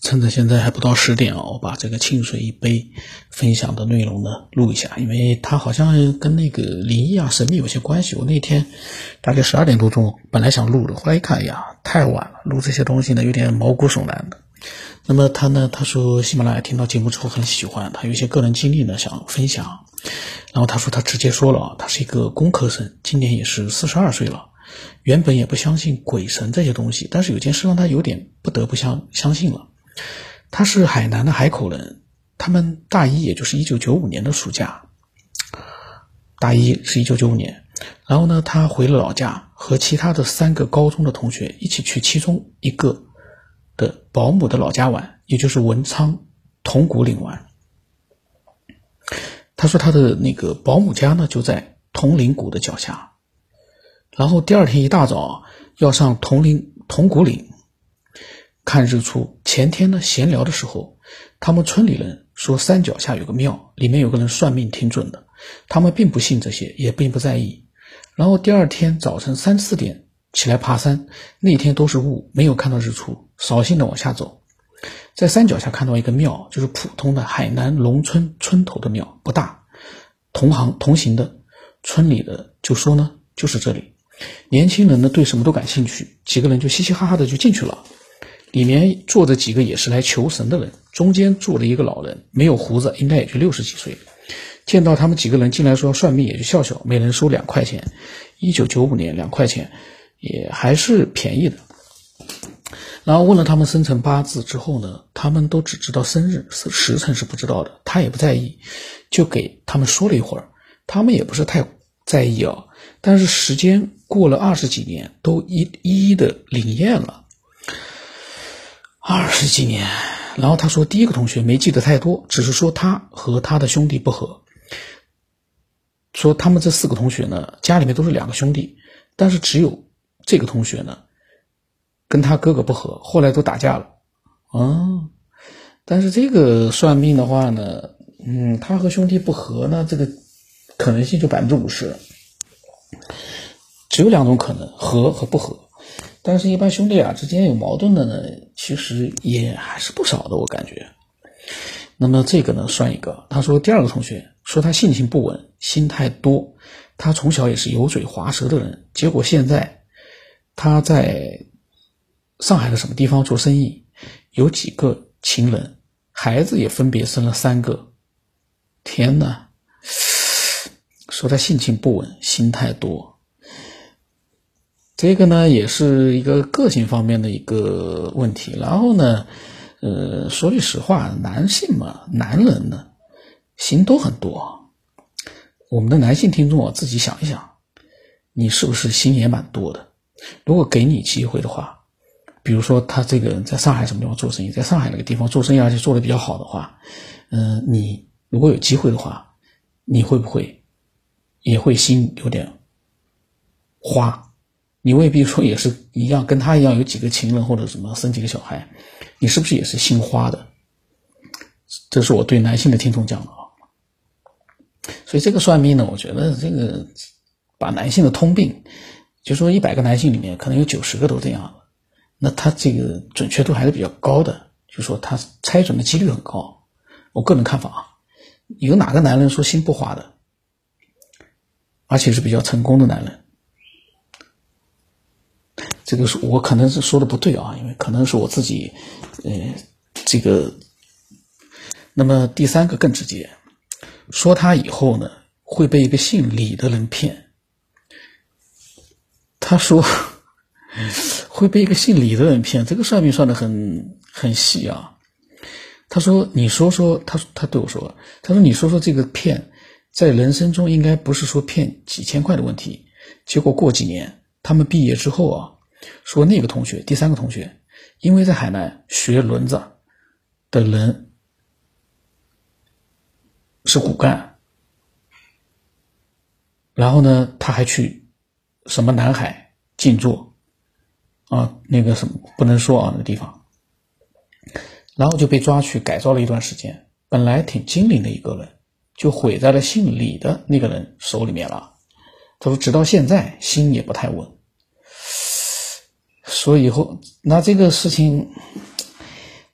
趁着现在还不到十点啊，我把这个清水一杯分享的内容呢录一下，因为它好像跟那个灵异啊、神秘有些关系。我那天大概十二点多钟本来想录的，后来一看，哎呀，太晚了，录这些东西呢有点毛骨悚然的。那么他呢，他说喜马拉雅听到节目之后很喜欢，他有一些个人经历呢想分享。然后他说他直接说了啊，他是一个工科生，今年也是四十二岁了。原本也不相信鬼神这些东西，但是有件事让他有点不得不相相信了。他是海南的海口人，他们大一也就是一九九五年的暑假，大一是一九九五年，然后呢，他回了老家，和其他的三个高中的同学一起去其中一个的保姆的老家玩，也就是文昌铜鼓岭玩。他说他的那个保姆家呢就在铜陵谷的脚下。然后第二天一大早要上铜陵铜鼓岭看日出。前天呢闲聊的时候，他们村里人说山脚下有个庙，里面有个人算命挺准的。他们并不信这些，也并不在意。然后第二天早晨三四点起来爬山，那天都是雾，没有看到日出，扫兴的往下走，在山脚下看到一个庙，就是普通的海南农村村头的庙，不大。同行同行的村里的就说呢，就是这里。年轻人呢对什么都感兴趣，几个人就嘻嘻哈哈的就进去了。里面坐着几个也是来求神的人，中间坐着一个老人，没有胡子，应该也就六十几岁。见到他们几个人进来说要算命，也就笑笑，每人收两块钱。一九九五年两块钱也还是便宜的。然后问了他们生辰八字之后呢，他们都只知道生日，时辰是不知道的。他也不在意，就给他们说了一会儿，他们也不是太在意啊。但是时间过了二十几年，都一一一的灵验了。二十几年，然后他说，第一个同学没记得太多，只是说他和他的兄弟不和。说他们这四个同学呢，家里面都是两个兄弟，但是只有这个同学呢，跟他哥哥不和，后来都打架了。啊，但是这个算命的话呢，嗯，他和兄弟不和呢，这个可能性就百分之五十。只有两种可能，和和不和。但是，一般兄弟俩之间有矛盾的呢，其实也还是不少的，我感觉。那么这个呢，算一个。他说，第二个同学说他性情不稳，心太多。他从小也是油嘴滑舌的人，结果现在他在上海的什么地方做生意，有几个情人，孩子也分别生了三个。天哪！说他性情不稳，心太多，这个呢也是一个个性方面的一个问题。然后呢，呃，说句实话，男性嘛，男人呢，心都很多。我们的男性听众啊，自己想一想，你是不是心也蛮多的？如果给你机会的话，比如说他这个人在上海什么地方做生意，在上海那个地方做生意，而且做的比较好的话，嗯，你如果有机会的话，你会不会？也会心有点花，你未必说也是一样，跟他一样有几个情人或者什么生几个小孩，你是不是也是心花的？这是我对男性的听众讲的啊。所以这个算命呢，我觉得这个把男性的通病，就说一百个男性里面可能有九十个都这样那他这个准确度还是比较高的，就说他猜准的几率很高。我个人看法啊，有哪个男人说心不花的？而且是比较成功的男人，这个是我可能是说的不对啊，因为可能是我自己，呃，这个。那么第三个更直接，说他以后呢会被一个姓李的人骗。他说 会被一个姓李的人骗，这个算命算的很很细啊。他说：“你说说，他他对我说，他说你说说这个骗。”在人生中，应该不是说骗几千块的问题。结果过几年，他们毕业之后啊，说那个同学，第三个同学，因为在海南学轮子的人是骨干，然后呢，他还去什么南海静坐啊，那个什么不能说啊，那个地方，然后就被抓去改造了一段时间。本来挺精明的一个人。就毁在了姓李的那个人手里面了。他说，直到现在心也不太稳。说以后那这个事情，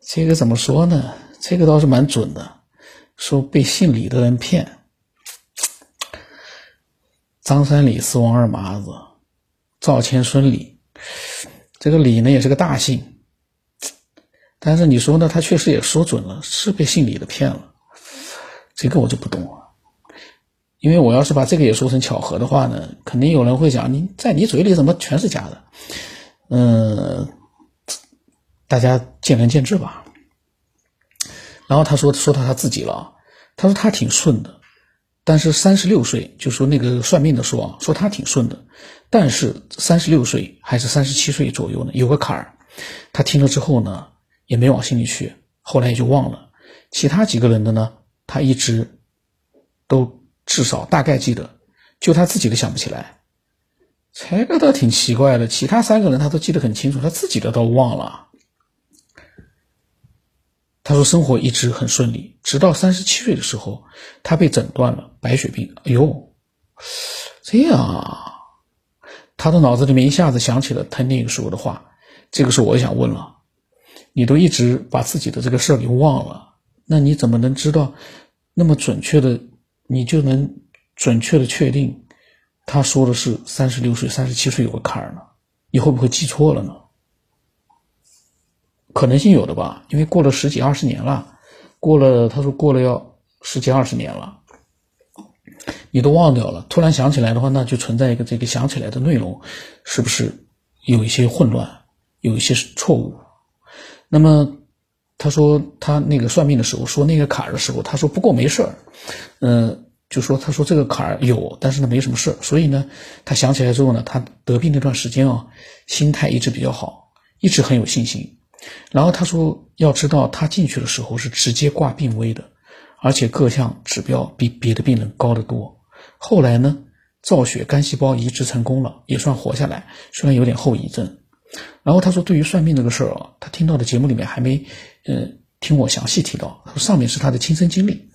这个怎么说呢？这个倒是蛮准的，说被姓李的人骗。张三李四王二麻子，赵钱孙李，这个李呢也是个大姓，但是你说呢？他确实也说准了，是被姓李的骗了。这个我就不懂了，因为我要是把这个也说成巧合的话呢，肯定有人会讲你在你嘴里怎么全是假的？嗯，大家见仁见智吧。然后他说说到他自己了，他说他挺顺的。但是三十六岁，就说那个算命的说啊，说他挺顺的，但是三十六岁还是三十七岁左右呢，有个坎儿。他听了之后呢，也没往心里去，后来也就忘了。其他几个人的呢，他一直都至少大概记得，就他自己都想不起来。这个倒挺奇怪的，其他三个人他都记得很清楚，他自己的倒忘了。他说生活一直很顺利，直到三十七岁的时候，他被诊断了白血病。哎呦，这样啊！他的脑子里面一下子想起了他那个时候的话。这个时候我想问了：你都一直把自己的这个事儿给忘了，那你怎么能知道那么准确的？你就能准确的确定他说的是三十六岁、三十七岁有个坎儿呢？你会不会记错了呢？可能性有的吧，因为过了十几二十年了，过了他说过了要十几二十年了，你都忘掉了。突然想起来的话，那就存在一个这个想起来的内容是不是有一些混乱，有一些错误？那么他说他那个算命的时候说那个坎儿的时候，他说不过没事儿，嗯，就说他说这个坎儿有，但是呢没什么事。所以呢，他想起来之后呢，他得病那段时间啊，心态一直比较好，一直很有信心。然后他说：“要知道，他进去的时候是直接挂病危的，而且各项指标比别的病人高得多。后来呢，造血干细胞移植成功了，也算活下来，虽然有点后遗症。然后他说，对于算命这个事儿啊，他听到的节目里面还没，呃，听我详细提到。他说上面是他的亲身经历。”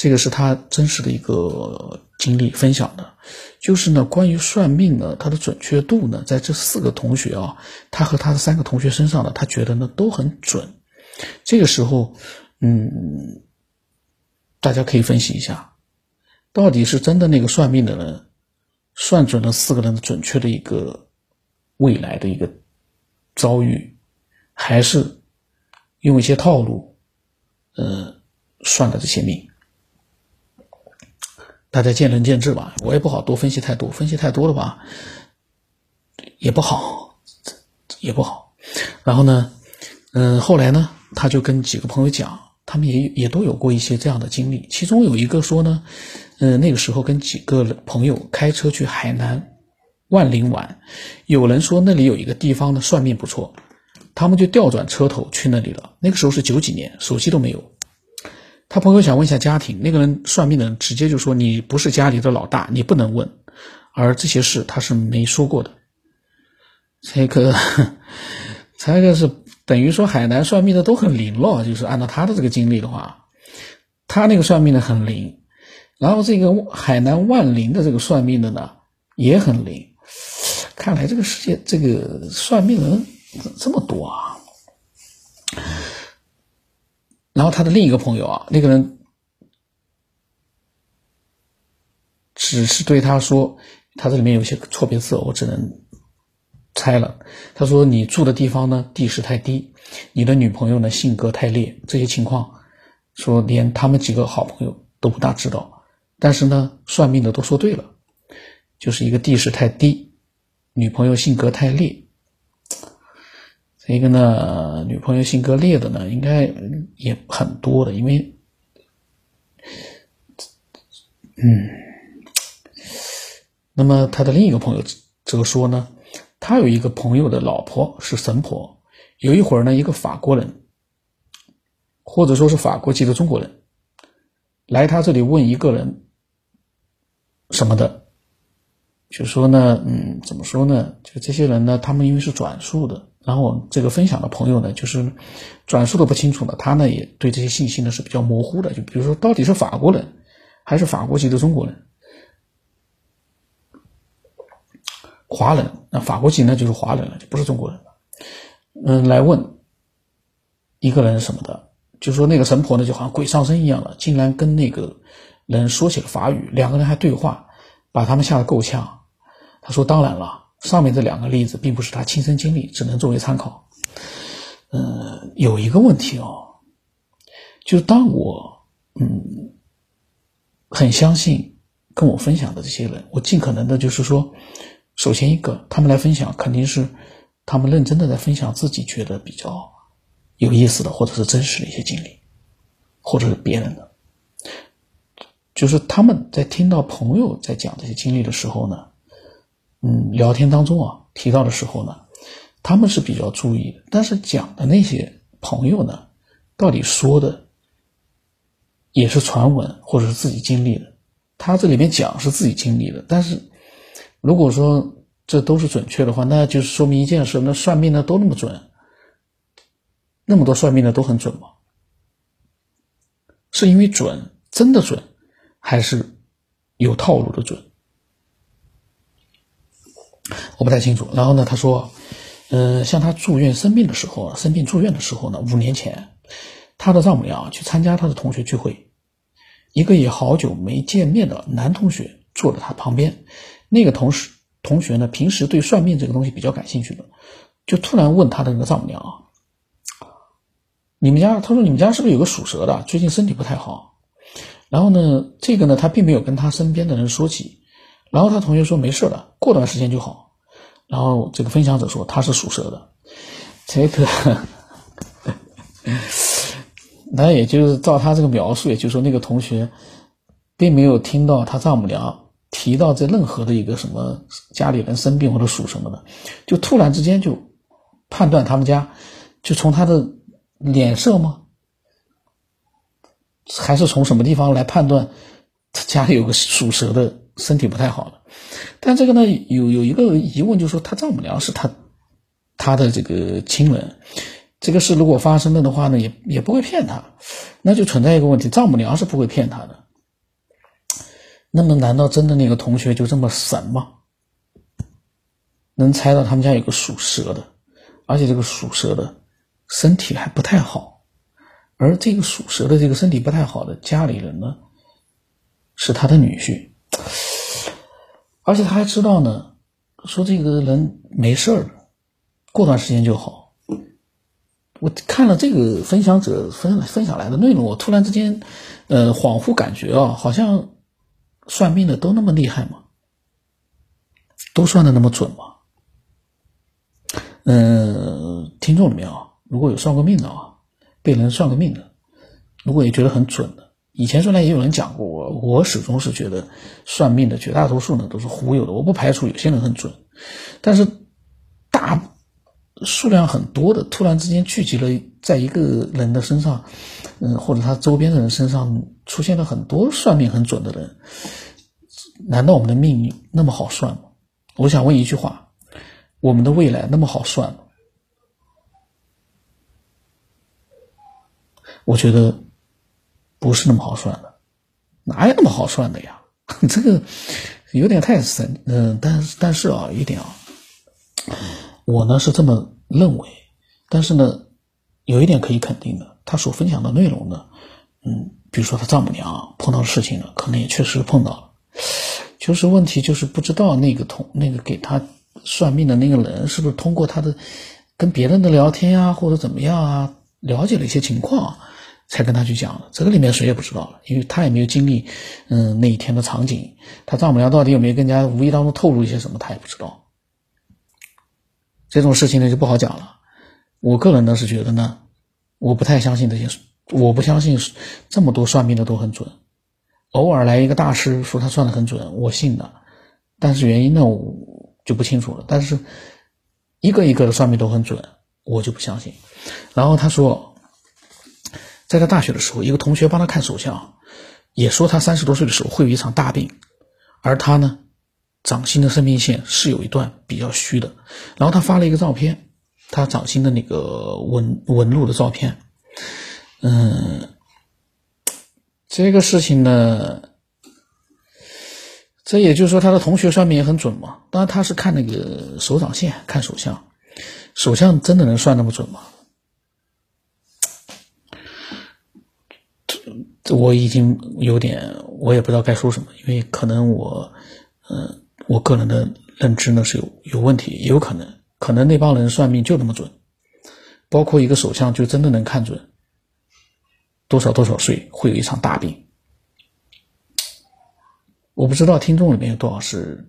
这个是他真实的一个经历分享的，就是呢，关于算命呢，它的准确度呢，在这四个同学啊，他和他的三个同学身上呢，他觉得呢都很准。这个时候，嗯，大家可以分析一下，到底是真的那个算命的人算准了四个人的准确的一个未来的一个遭遇，还是用一些套路，呃，算的这些命？大家见仁见智吧，我也不好多分析太多，分析太多的话也不好，也不好。然后呢，嗯，后来呢，他就跟几个朋友讲，他们也也都有过一些这样的经历。其中有一个说呢，嗯，那个时候跟几个朋友开车去海南万陵玩，有人说那里有一个地方的算命不错，他们就调转车头去那里了。那个时候是九几年，手机都没有。他朋友想问一下家庭，那个人算命的人直接就说：“你不是家里的老大，你不能问。”而这些事他是没说过的。这个，这个是等于说海南算命的都很灵了，就是按照他的这个经历的话，他那个算命的很灵，然后这个海南万灵的这个算命的呢也很灵。看来这个世界这个算命人这么多啊。然后他的另一个朋友啊，那个人只是对他说，他这里面有些错别字，我只能猜了。他说：“你住的地方呢，地势太低；你的女朋友呢，性格太烈。这些情况，说连他们几个好朋友都不大知道。但是呢，算命的都说对了，就是一个地势太低，女朋友性格太烈。”一个呢，女朋友性格烈的呢，应该也很多的，因为，嗯，那么他的另一个朋友则说呢，他有一个朋友的老婆是神婆，有一会儿呢，一个法国人，或者说是法国籍的中国人，来他这里问一个人什么的，就说呢，嗯，怎么说呢？就这些人呢，他们因为是转述的。然后这个分享的朋友呢，就是转述的不清楚呢，他呢也对这些信息呢是比较模糊的。就比如说，到底是法国人还是法国籍的中国人？华人，那法国籍那就是华人了，就不是中国人了。嗯，来问，一个人什么的，就说那个神婆呢就好像鬼上身一样了，竟然跟那个人说起了法语，两个人还对话，把他们吓得够呛。他说：“当然了，上面这两个例子并不是他亲身经历，只能作为参考。嗯，有一个问题哦，就是当我嗯很相信跟我分享的这些人，我尽可能的就是说，首先一个，他们来分享肯定是他们认真的在分享自己觉得比较有意思的或者是真实的一些经历，或者是别人的，就是他们在听到朋友在讲这些经历的时候呢。”嗯，聊天当中啊提到的时候呢，他们是比较注意的，但是讲的那些朋友呢，到底说的也是传闻或者是自己经历的，他这里面讲是自己经历的，但是如果说这都是准确的话，那就是说明一件事，那算命的都那么准，那么多算命的都很准吗？是因为准真的准，还是有套路的准？我不太清楚。然后呢，他说，嗯，像他住院生病的时候，生病住院的时候呢，五年前，他的丈母娘去参加他的同学聚会，一个也好久没见面的男同学坐在他旁边。那个同事同学呢，平时对算命这个东西比较感兴趣的，就突然问他的那个丈母娘啊，你们家，他说你们家是不是有个属蛇的，最近身体不太好？然后呢，这个呢，他并没有跟他身边的人说起。然后他同学说没事的，过段时间就好。然后这个分享者说他是属蛇的，这个，那也就是照他这个描述，也就是说那个同学并没有听到他丈母娘提到这任何的一个什么家里人生病或者属什么的，就突然之间就判断他们家，就从他的脸色吗？还是从什么地方来判断他家里有个属蛇的？身体不太好了，但这个呢，有有一个疑问，就是说他丈母娘是他他的这个亲人，这个事如果发生了的话呢，也也不会骗他，那就存在一个问题，丈母娘是不会骗他的。那么难道真的那个同学就这么神吗？能猜到他们家有个属蛇的，而且这个属蛇的身体还不太好，而这个属蛇的这个身体不太好的家里人呢，是他的女婿。而且他还知道呢，说这个人没事儿，过段时间就好。我看了这个分享者分分享来的内容，我突然之间，呃，恍惚感觉啊，好像算命的都那么厉害吗？都算的那么准吗？嗯，听众里面啊，如果有算过命的啊，被人算过命的，如果也觉得很准的。以前虽然也有人讲过我，我始终是觉得算命的绝大多数呢都是忽悠的。我不排除有些人很准，但是大数量很多的突然之间聚集了在一个人的身上，嗯，或者他周边的人身上出现了很多算命很准的人，难道我们的命运那么好算吗？我想问一句话：我们的未来那么好算吗？我觉得。不是那么好算的，哪有那么好算的呀？这个有点太神，嗯，但是但是啊，一点啊，我呢是这么认为，但是呢，有一点可以肯定的，他所分享的内容呢，嗯，比如说他丈母娘碰到事情呢，可能也确实碰到了，就是问题就是不知道那个同那个给他算命的那个人是不是通过他的跟别人的聊天啊，或者怎么样啊，了解了一些情况。才跟他去讲的，这个里面谁也不知道了，因为他也没有经历，嗯，那一天的场景，他丈母娘到底有没有跟人家无意当中透露一些什么，他也不知道。这种事情呢就不好讲了。我个人呢是觉得呢，我不太相信这些，我不相信这么多算命的都很准，偶尔来一个大师说他算的很准，我信的，但是原因呢我就不清楚了。但是一个一个的算命都很准，我就不相信。然后他说。在他大学的时候，一个同学帮他看手相，也说他三十多岁的时候会有一场大病，而他呢，掌心的生命线是有一段比较虚的。然后他发了一个照片，他掌心的那个纹纹路的照片。嗯，这个事情呢，这也就是说他的同学算命也很准嘛。当然他是看那个手掌线看手相，手相真的能算那么准吗？我已经有点，我也不知道该说什么，因为可能我，嗯，我个人的认知呢是有有问题，也有可能，可能那帮人算命就那么准，包括一个首相就真的能看准多少多少岁会有一场大病。我不知道听众里面有多少是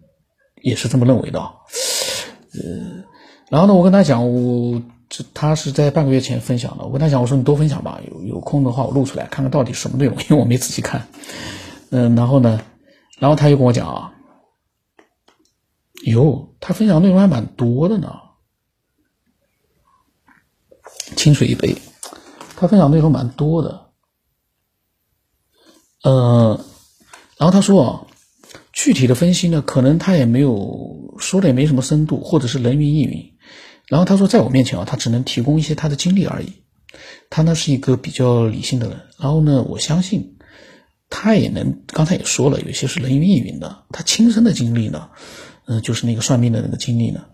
也是这么认为的，呃，然后呢，我跟他讲我。这他是在半个月前分享的，我跟他讲，我说你多分享吧，有有空的话我录出来看看到底什么内容，因为我没仔细看。嗯，然后呢，然后他又跟我讲啊，哟，他分享内容还蛮多的呢。清水一杯，他分享内容蛮多的。呃，然后他说啊，具体的分析呢，可能他也没有说的也没什么深度，或者是人云亦云。然后他说，在我面前啊，他只能提供一些他的经历而已。他呢是一个比较理性的人。然后呢，我相信他也能，刚才也说了，有些是人云亦云的。他亲身的经历呢，嗯，就是那个算命的那个经历呢。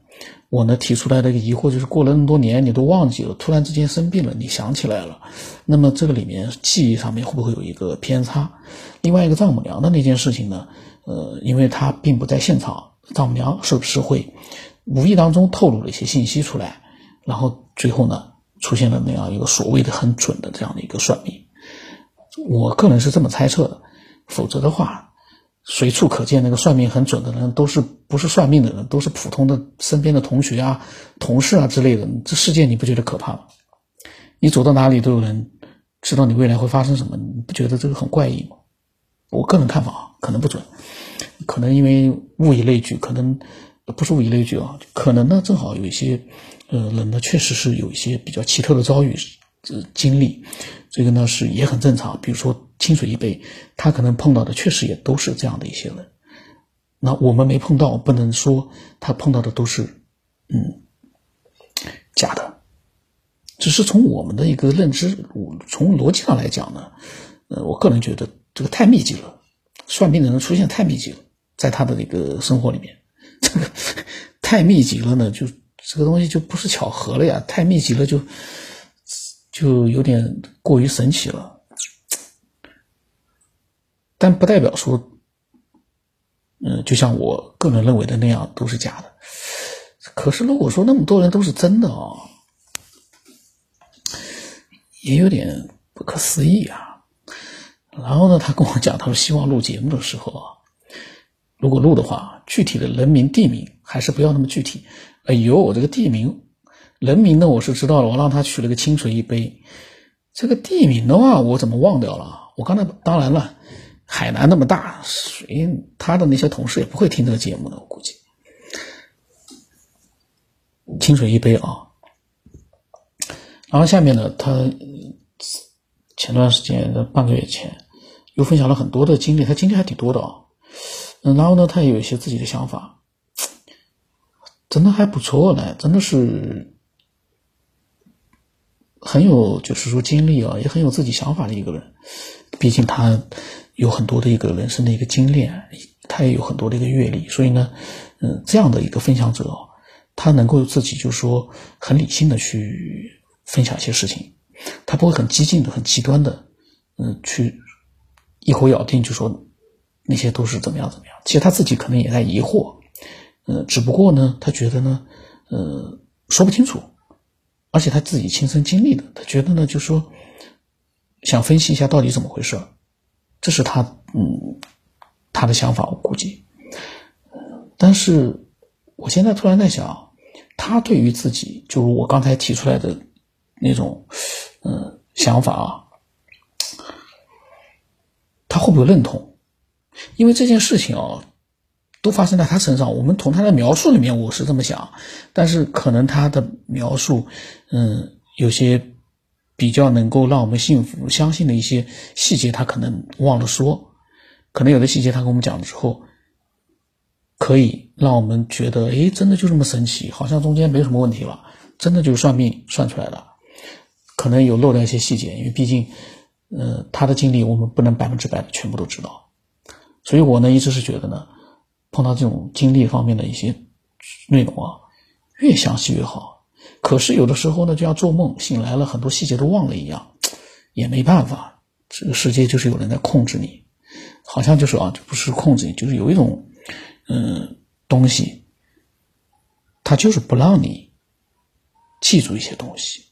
我呢提出来的一个疑惑就是，过了那么多年，你都忘记了，突然之间生病了，你想起来了，那么这个里面记忆上面会不会有一个偏差？另外一个丈母娘的那件事情呢，呃，因为他并不在现场，丈母娘是不是会？无意当中透露了一些信息出来，然后最后呢，出现了那样一个所谓的很准的这样的一个算命。我个人是这么猜测的，否则的话，随处可见那个算命很准的人，都是不是算命的人，都是普通的身边的同学啊、同事啊之类的。这世界你不觉得可怕吗？你走到哪里都有人知道你未来会发生什么，你不觉得这个很怪异吗？我个人看法啊可能不准，可能因为物以类聚，可能。不是物以类聚啊，可能呢正好有一些，呃，人呢确实是有一些比较奇特的遭遇、呃经历，这个呢是也很正常。比如说清水一杯，他可能碰到的确实也都是这样的一些人。那我们没碰到，不能说他碰到的都是，嗯，假的。只是从我们的一个认知，我从逻辑上来讲呢，呃，我个人觉得这个太密集了，算命的人出现太密集了，在他的这个生活里面。这 个太密集了呢，就这个东西就不是巧合了呀！太密集了，就就有点过于神奇了。但不代表说，嗯，就像我个人认为的那样都是假的。可是如果说那么多人都是真的啊，也有点不可思议啊。然后呢，他跟我讲，他说希望录节目的时候啊。如果录的话，具体的人名地名还是不要那么具体。哎呦，我这个地名、人名呢，我是知道了，我让他取了个清水一杯。这个地名的话，我怎么忘掉了？我刚才当然了，海南那么大，谁他的那些同事也不会听这个节目的，我估计。清水一杯啊。然后下面呢，他前段时间半个月前又分享了很多的经历，他经历还挺多的啊。然后呢，他也有一些自己的想法，真的还不错呢，真的是很有，就是说经历啊，也很有自己想法的一个人。毕竟他有很多的一个人生的一个经验，他也有很多的一个阅历，所以呢，嗯，这样的一个分享者，他能够自己就是说很理性的去分享一些事情，他不会很激进的、很极端的，嗯，去一口咬定就说。那些都是怎么样怎么样？其实他自己可能也在疑惑，呃，只不过呢，他觉得呢，呃，说不清楚，而且他自己亲身经历的，他觉得呢，就说想分析一下到底怎么回事，这是他嗯他的想法，我估计。但是我现在突然在想，他对于自己，就如我刚才提出来的那种嗯想法啊，他会不会认同？因为这件事情啊，都发生在他身上。我们从他的描述里面，我是这么想，但是可能他的描述，嗯，有些比较能够让我们信服、相信的一些细节，他可能忘了说。可能有的细节他跟我们讲了之后，可以让我们觉得，哎，真的就这么神奇，好像中间没什么问题了，真的就是算命算出来的。可能有漏掉一些细节，因为毕竟，呃，他的经历我们不能百分之百的全部都知道。所以我呢一直是觉得呢，碰到这种经历方面的一些内容啊，越详细越好。可是有的时候呢，就像做梦醒来了，很多细节都忘了一样，也没办法，这个世界就是有人在控制你，好像就是啊，就不是控制你，就是有一种嗯东西，它就是不让你记住一些东西。